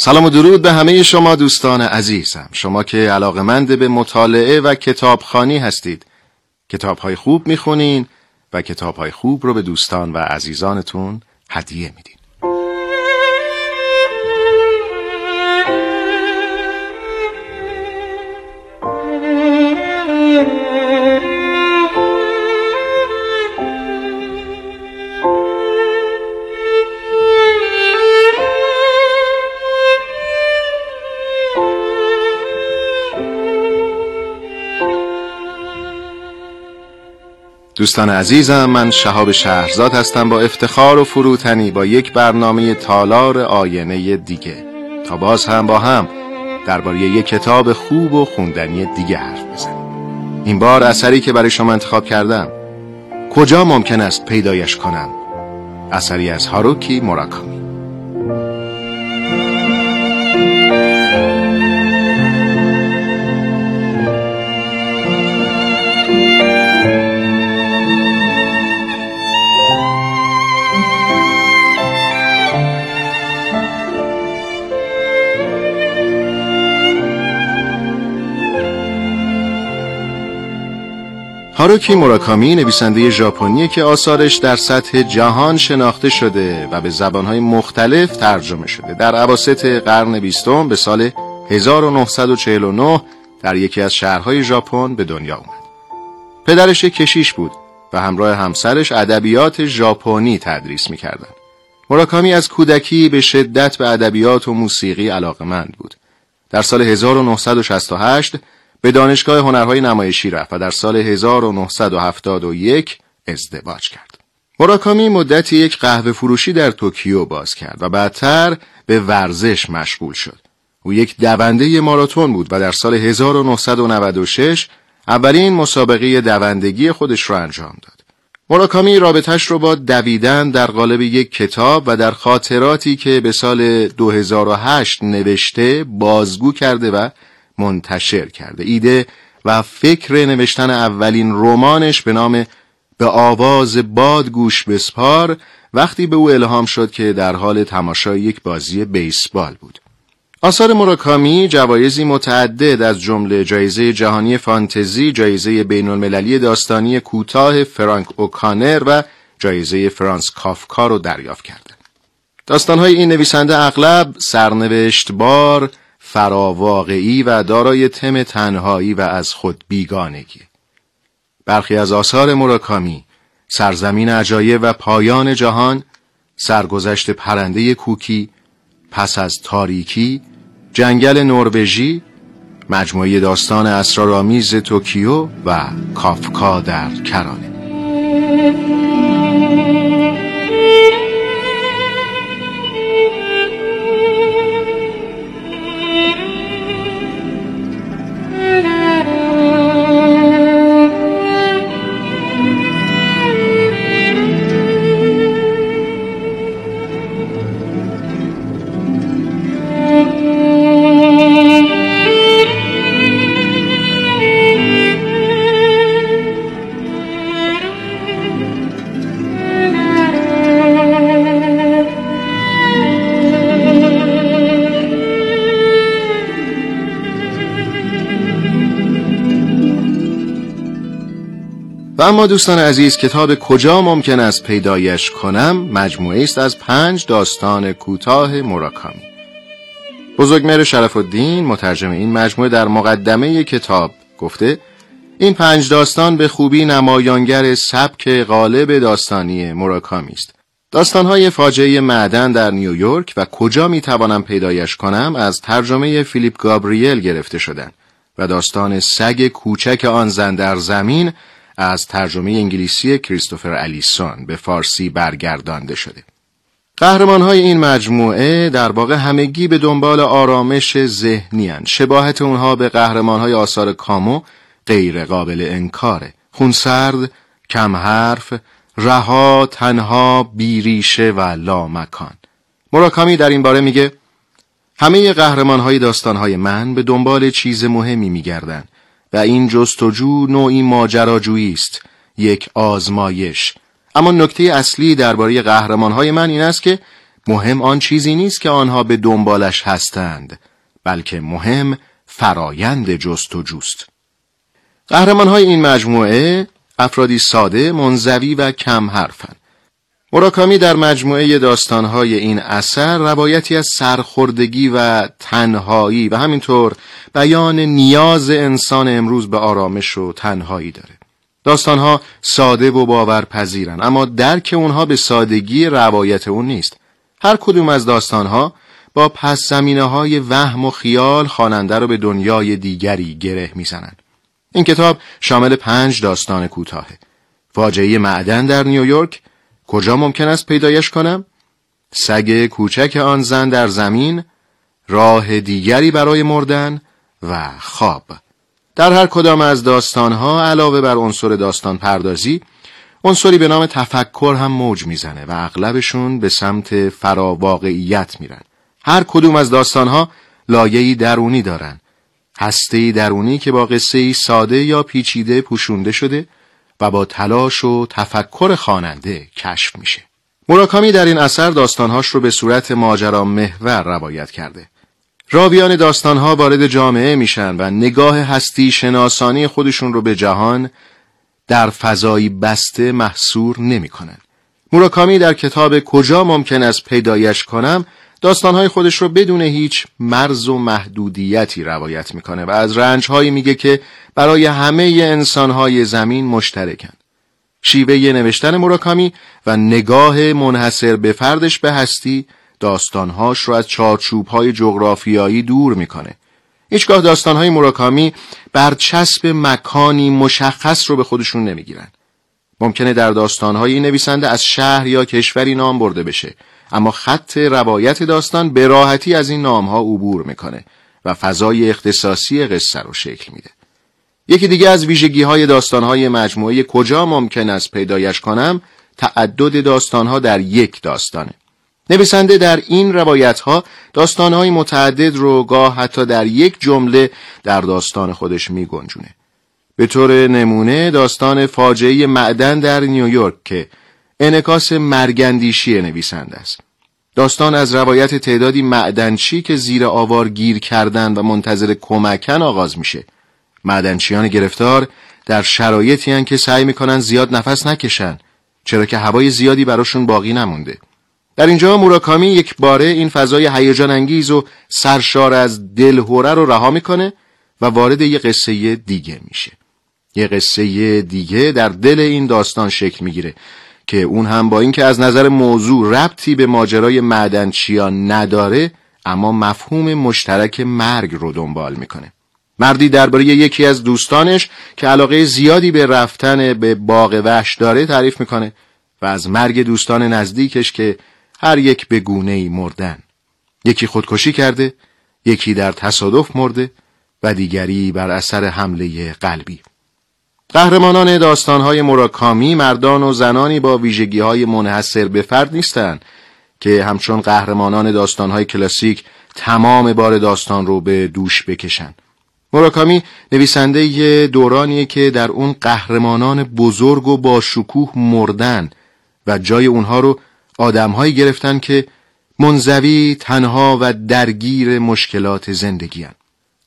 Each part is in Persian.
سلام و درود به همه شما دوستان عزیزم. شما که علاقمند به مطالعه و کتابخانی هستید. کتابهای خوب می‌خونین و کتابهای خوب رو به دوستان و عزیزانتون هدیه میدین. دوستان عزیزم من شهاب شهرزاد هستم با افتخار و فروتنی با یک برنامه تالار آینه دیگه. تا باز هم با هم درباره یک کتاب خوب و خوندنی دیگه حرف بزنیم. این بار اثری که برای شما انتخاب کردم کجا ممکن است پیدایش کنم؟ اثری از هاروکی موراکامی. هاروکی موراکامی نویسنده ژاپنی که آثارش در سطح جهان شناخته شده و به زبانهای مختلف ترجمه شده. در عواسط قرن بیستم به سال 1949 در یکی از شهرهای ژاپن به دنیا اومد. پدرش کشیش بود و همراه همسرش ادبیات ژاپنی تدریس می‌کردند. موراکامی از کودکی به شدت به ادبیات و موسیقی علاقمند بود. در سال 1968 به دانشگاه هنرهای نمایشی رفت و در سال 1971 ازدواج کرد. مراکامی مدتی یک قهوه فروشی در توکیو باز کرد و بعدتر به ورزش مشغول شد. او یک دونده ماراتون بود و در سال 1996 اولین مسابقه دوندگی خودش را انجام داد. مراکامی رابطش رو با دویدن در قالب یک کتاب و در خاطراتی که به سال 2008 نوشته بازگو کرده و منتشر کرده ایده و فکر نوشتن اولین رمانش به نام به آواز باد گوش بسپار وقتی به او الهام شد که در حال تماشای یک بازی بیسبال بود آثار مراکامی جوایزی متعدد از جمله جایزه جهانی فانتزی، جایزه بین المللی داستانی کوتاه فرانک اوکانر و جایزه فرانس کافکا رو دریافت کرده. داستانهای این نویسنده اغلب سرنوشت بار، فراواقعی و دارای تم تنهایی و از خود بیگانگی. برخی از آثار مراکامی سرزمین عجایب و پایان جهان سرگذشت پرنده کوکی پس از تاریکی جنگل نروژی مجموعه داستان اسرارآمیز توکیو و کافکا در کرانه. و اما دوستان عزیز کتاب کجا ممکن است پیدایش کنم؟ مجموعه است از پنج داستان کوتاه مراکامی. بزرگمهر شرف الدین مترجم این مجموعه در مقدمه کتاب گفته این پنج داستان به خوبی نمایانگر سبک غالب داستانی مراکامی است. داستانهای فاجعه معدن در نیویورک و کجا می توانم پیدایش کنم از ترجمه فیلیپ گابریل گرفته شدند و داستان سگ کوچک آن زن در زمین از ترجمه انگلیسی کریستوفر الیسون به فارسی برگردانده شده. قهرمان های این مجموعه در واقع همگی به دنبال آرامش ذهنی هن. شباهت اونها به قهرمان های آثار کامو غیر قابل انکاره خونسرد، کم حرف، رها، تنها، بیریشه و لامکان مراکامی در این باره میگه همه قهرمان های داستان های من به دنبال چیز مهمی میگردن و این جستجو نوعی ماجراجویی است یک آزمایش اما نکته اصلی درباره قهرمان های من این است که مهم آن چیزی نیست که آنها به دنبالش هستند بلکه مهم فرایند جستجوست قهرمان های این مجموعه افرادی ساده، منزوی و کم حرفن. مراکامی در مجموعه داستانهای این اثر روایتی از سرخوردگی و تنهایی و همینطور بیان نیاز انسان امروز به آرامش و تنهایی داره. داستانها ساده و باورپذیرن اما درک اونها به سادگی روایت اون نیست. هر کدوم از داستانها با پس زمینه های وهم و خیال خواننده رو به دنیای دیگری گره می‌زنند. این کتاب شامل پنج داستان کوتاهه. فاجعه معدن در نیویورک کجا ممکن است پیدایش کنم؟ سگ کوچک آن زن در زمین راه دیگری برای مردن و خواب در هر کدام از داستانها علاوه بر عنصر داستان پردازی عنصری به نام تفکر هم موج می‌زنه و اغلبشون به سمت فراواقعیت میرن هر کدوم از داستانها لایه‌ای درونی دارن هسته درونی که با قصه ساده یا پیچیده پوشونده شده و با تلاش و تفکر خواننده کشف میشه. مراکامی در این اثر داستانهاش رو به صورت ماجرا محور روایت کرده. راویان داستانها وارد جامعه میشن و نگاه هستی شناسانی خودشون رو به جهان در فضایی بسته محصور نمی‌کنن. موراکامی در کتاب کجا ممکن است پیدایش کنم داستانهای خودش رو بدون هیچ مرز و محدودیتی روایت می‌کنه و از رنجهایی میگه که برای همه انسانهای زمین مشترکن. شیوه نوشتن مراکامی و نگاه منحصر به فردش به هستی داستانهاش رو از چارچوبهای جغرافیایی دور می‌کنه. هیچگاه داستانهای مراکامی برچسب مکانی مشخص رو به خودشون نمی‌گیرن. ممکنه در داستانهای نویسنده از شهر یا کشوری نام برده بشه اما خط روایت داستان به راحتی از این نامها عبور می‌کنه و فضای اختصاصی قصه رو شکل میده. یکی دیگه از ویژگی های داستان های مجموعه کجا ممکن است پیدایش کنم تعدد داستان ها در یک داستانه. نویسنده در این روایت ها داستان های متعدد رو گاه حتی در یک جمله در داستان خودش می گنجونه. به طور نمونه داستان فاجعه معدن در نیویورک که انکاس مرگندیشی نویسنده است. داستان از روایت تعدادی معدنچی که زیر آوار گیر کردن و منتظر کمکن آغاز میشه. معدنچیان گرفتار در شرایطی هن که سعی می‌کنن زیاد نفس نکشن چرا که هوای زیادی براشون باقی نمونده. در اینجا موراکامی یک باره این فضای هیجان انگیز و سرشار از دلهوره رو رها می‌کنه و وارد یه قصه دیگه میشه. یه قصه دیگه در دل این داستان شکل می‌گیره که اون هم با اینکه از نظر موضوع ربطی به ماجرای معدنچیان نداره اما مفهوم مشترک مرگ رو دنبال می‌کنه مردی درباره یکی از دوستانش که علاقه زیادی به رفتن به باغ وحش داره تعریف می‌کنه و از مرگ دوستان نزدیکش که هر یک به گونه ای مردن یکی خودکشی کرده یکی در تصادف مرده و دیگری بر اثر حمله قلبی قهرمانان داستانهای مراکامی مردان و زنانی با ویژگی های منحصر به فرد نیستند که همچون قهرمانان داستانهای کلاسیک تمام بار داستان رو به دوش بکشن. مراکامی نویسنده دورانیه که در اون قهرمانان بزرگ و با شکوه مردن و جای اونها رو آدمهایی گرفتن که منزوی تنها و درگیر مشکلات زندگی هن.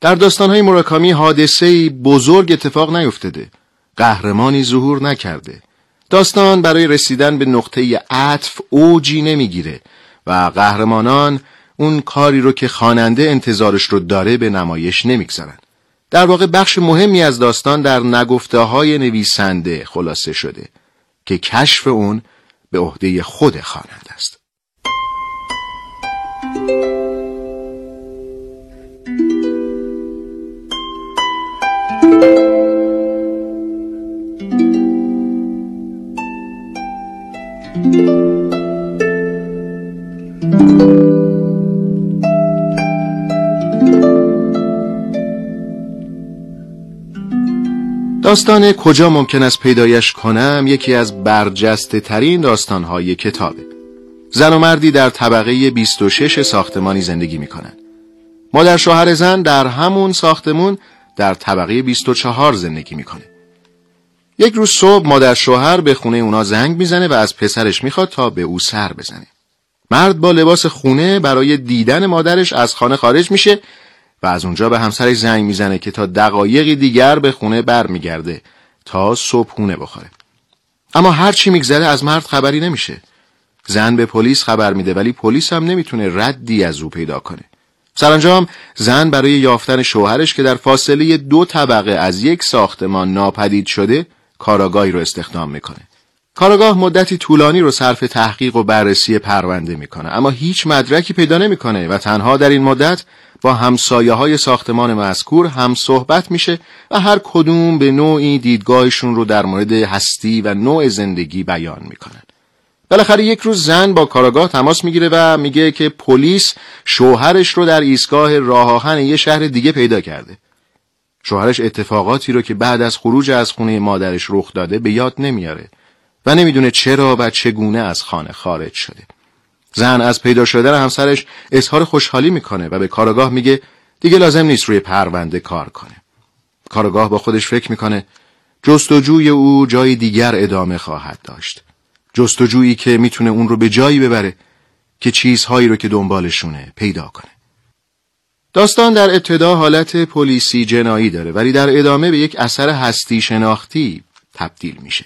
در داستانهای مراکامی حادثه بزرگ اتفاق نیفتده قهرمانی ظهور نکرده. داستان برای رسیدن به نقطه عطف اوجی نمی‌گیره و قهرمانان اون کاری رو که خواننده انتظارش رو داره به نمایش نمی‌گذارن. در واقع بخش مهمی از داستان در نگفته های نویسنده خلاصه شده که کشف اون به عهده خود خواننده است. داستان کجا ممکن است پیدایش کنم یکی از برجسته ترین داستانهای کتابه زن و مردی در طبقه 26 ساختمانی زندگی می کنند. مادر شوهر زن در همون ساختمون در طبقه 24 زندگی می‌کنه. یک روز صبح مادر شوهر به خونه اونا زنگ می‌زنه و از پسرش می‌خواد تا به او سر بزنه. مرد با لباس خونه برای دیدن مادرش از خانه خارج میشه و از اونجا به همسرش زنگ می‌زنه که تا دقایقی دیگر به خونه برمیگرده تا صبحونه بخوره. اما هر چی میگذره از مرد خبری نمیشه. زن به پلیس خبر میده ولی پلیس هم نمی‌تونه ردی از او پیدا کنه. سرانجام زن برای یافتن شوهرش که در فاصله دو طبقه از یک ساختمان ناپدید شده کاراگاهی رو استخدام می‌کنه. کاراگاه مدتی طولانی رو صرف تحقیق و بررسی پرونده می‌کنه اما هیچ مدرکی پیدا نمی‌کنه و تنها در این مدت با همسایه های ساختمان مذکور هم صحبت میشه و هر کدوم به نوعی دیدگاهشون رو در مورد هستی و نوع زندگی بیان می‌کنن. بالاخره یک روز زن با کاراگاه تماس می‌گیره و میگه که پلیس شوهرش رو در ایستگاه راه آهن یه شهر دیگه پیدا کرده. شوهرش اتفاقاتی رو که بعد از خروج از خونه مادرش رخ داده به یاد نمیاره و نمی‌دونه چرا و چگونه از خانه خارج شده. زن از پیدا شدن همسرش اظهار خوشحالی می‌کنه و به کاراگاه میگه دیگه لازم نیست روی پرونده کار کنه. کاراگاه با خودش فکر می‌کنه جستجوی او جای دیگر ادامه خواهد داشت. جستجویی که می‌تونه اون رو به جایی ببره که چیزهایی رو که دنبالشونه پیدا کنه. داستان در ابتدا حالت پلیسی جنایی داره ولی در ادامه به یک اثر هستی شناختی تبدیل میشه.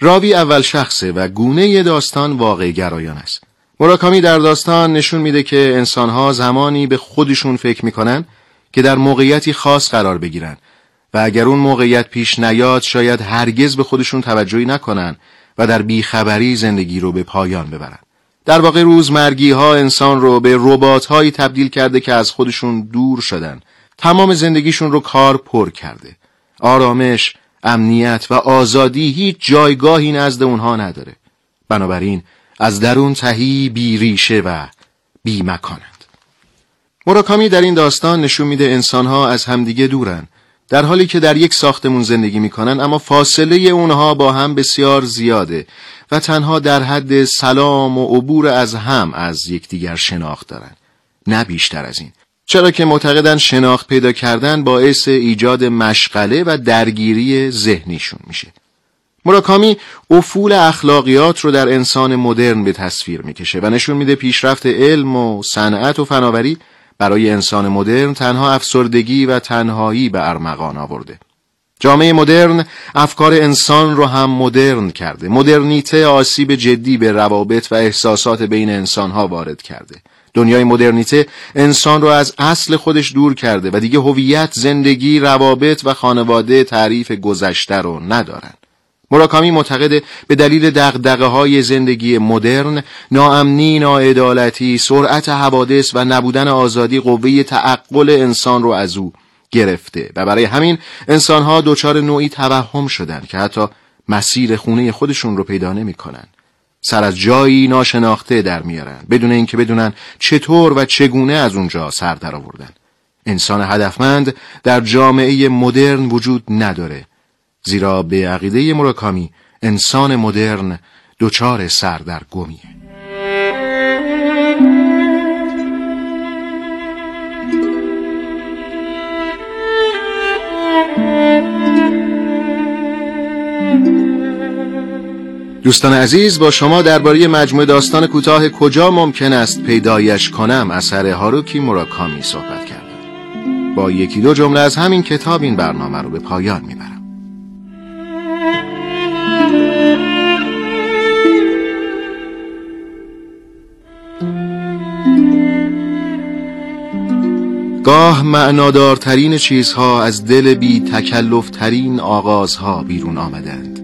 راوی اول شخصه و گونه داستان واقع گرایان است. مراکامی در داستان نشون میده که انسانها زمانی به خودشون فکر می‌کنن که در موقعیتی خاص قرار بگیرن و اگر اون موقعیت پیش نیاد شاید هرگز به خودشون توجهی نکنن و در بیخبری زندگی رو به پایان ببرن. در واقع روزمرگی ها انسان رو به ربات هایی تبدیل کرده که از خودشون دور شدن. تمام زندگیشون رو کار پر کرده. آرامش، امنیت و آزادی هیچ جایگاهی نزد اونها نداره. بنابراین از درون تهی بی ریشه و بی مکانند. مراکامی در این داستان نشون میده انسانها از همدیگه دورن در حالی که در یک ساختمون زندگی می‌کنن اما فاصله اونها با هم بسیار زیاده و تنها در حد سلام و عبور از هم از یکدیگر شناخت دارن نه بیشتر از این چرا که معتقدن شناخت پیدا کردن باعث ایجاد مشغله و درگیری ذهنیشون میشه مراکامی افول اخلاقیات رو در انسان مدرن به تصویر می‌کشه و نشون میده پیشرفت علم و صنعت و فناوری برای انسان مدرن تنها افسردگی و تنهایی به ارمغان آورده. جامعه مدرن افکار انسان رو هم مدرن کرده. مدرنیته آسیب جدی به روابط و احساسات بین انسانها وارد کرده. دنیای مدرنیته انسان رو از اصل خودش دور کرده و دیگه هویت، زندگی، روابط و خانواده تعریف گذشته رو ندارن. مراکامی معتقد به دلیل دقدقه های زندگی مدرن، ناامنی، ناعدالتی، سرعت حوادث و نبودن آزادی قوه تعقل انسان رو از او گرفته و برای همین انسانها دچار نوعی توهم شدند که حتی مسیر خونه خودشون رو پیدا نمی‌کنن. سر از جایی ناشناخته در میارن بدون اینکه بدونن چطور و چگونه از اونجا سر در آوردن. انسان هدفمند در جامعه مدرن وجود نداره زیرا به عقیده مراکامی انسان مدرن دچار سردرگمیه دوستان عزیز با شما درباره مجموعه داستان کوتاه کجا ممکن است پیدایش کنم اثر هاروکی مراکامی صحبت کردم. با یکی دو جمله از همین کتاب این برنامه رو به پایان می‌برم. گاه معنادارترین چیزها از دل بی تکلفترین آغازها بیرون آمدند.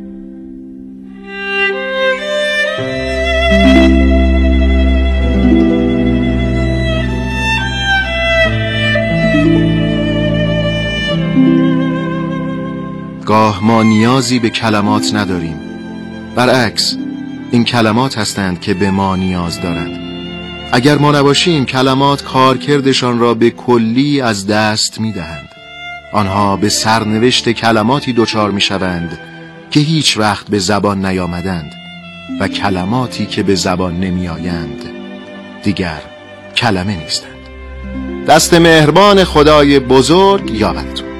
گاه ما نیازی به کلمات نداریم. برعکس این کلمات هستند که به ما نیاز دارند. اگر ما نباشیم کلمات کارکردشان را به کلی از دست می دهند. آنها به سرنوشت کلماتی دچار می شوند که هیچ وقت به زبان نیامدند و کلماتی که به زبان نمی آیند دیگر کلمه نیستند دست مهربان خدای بزرگ یابدتون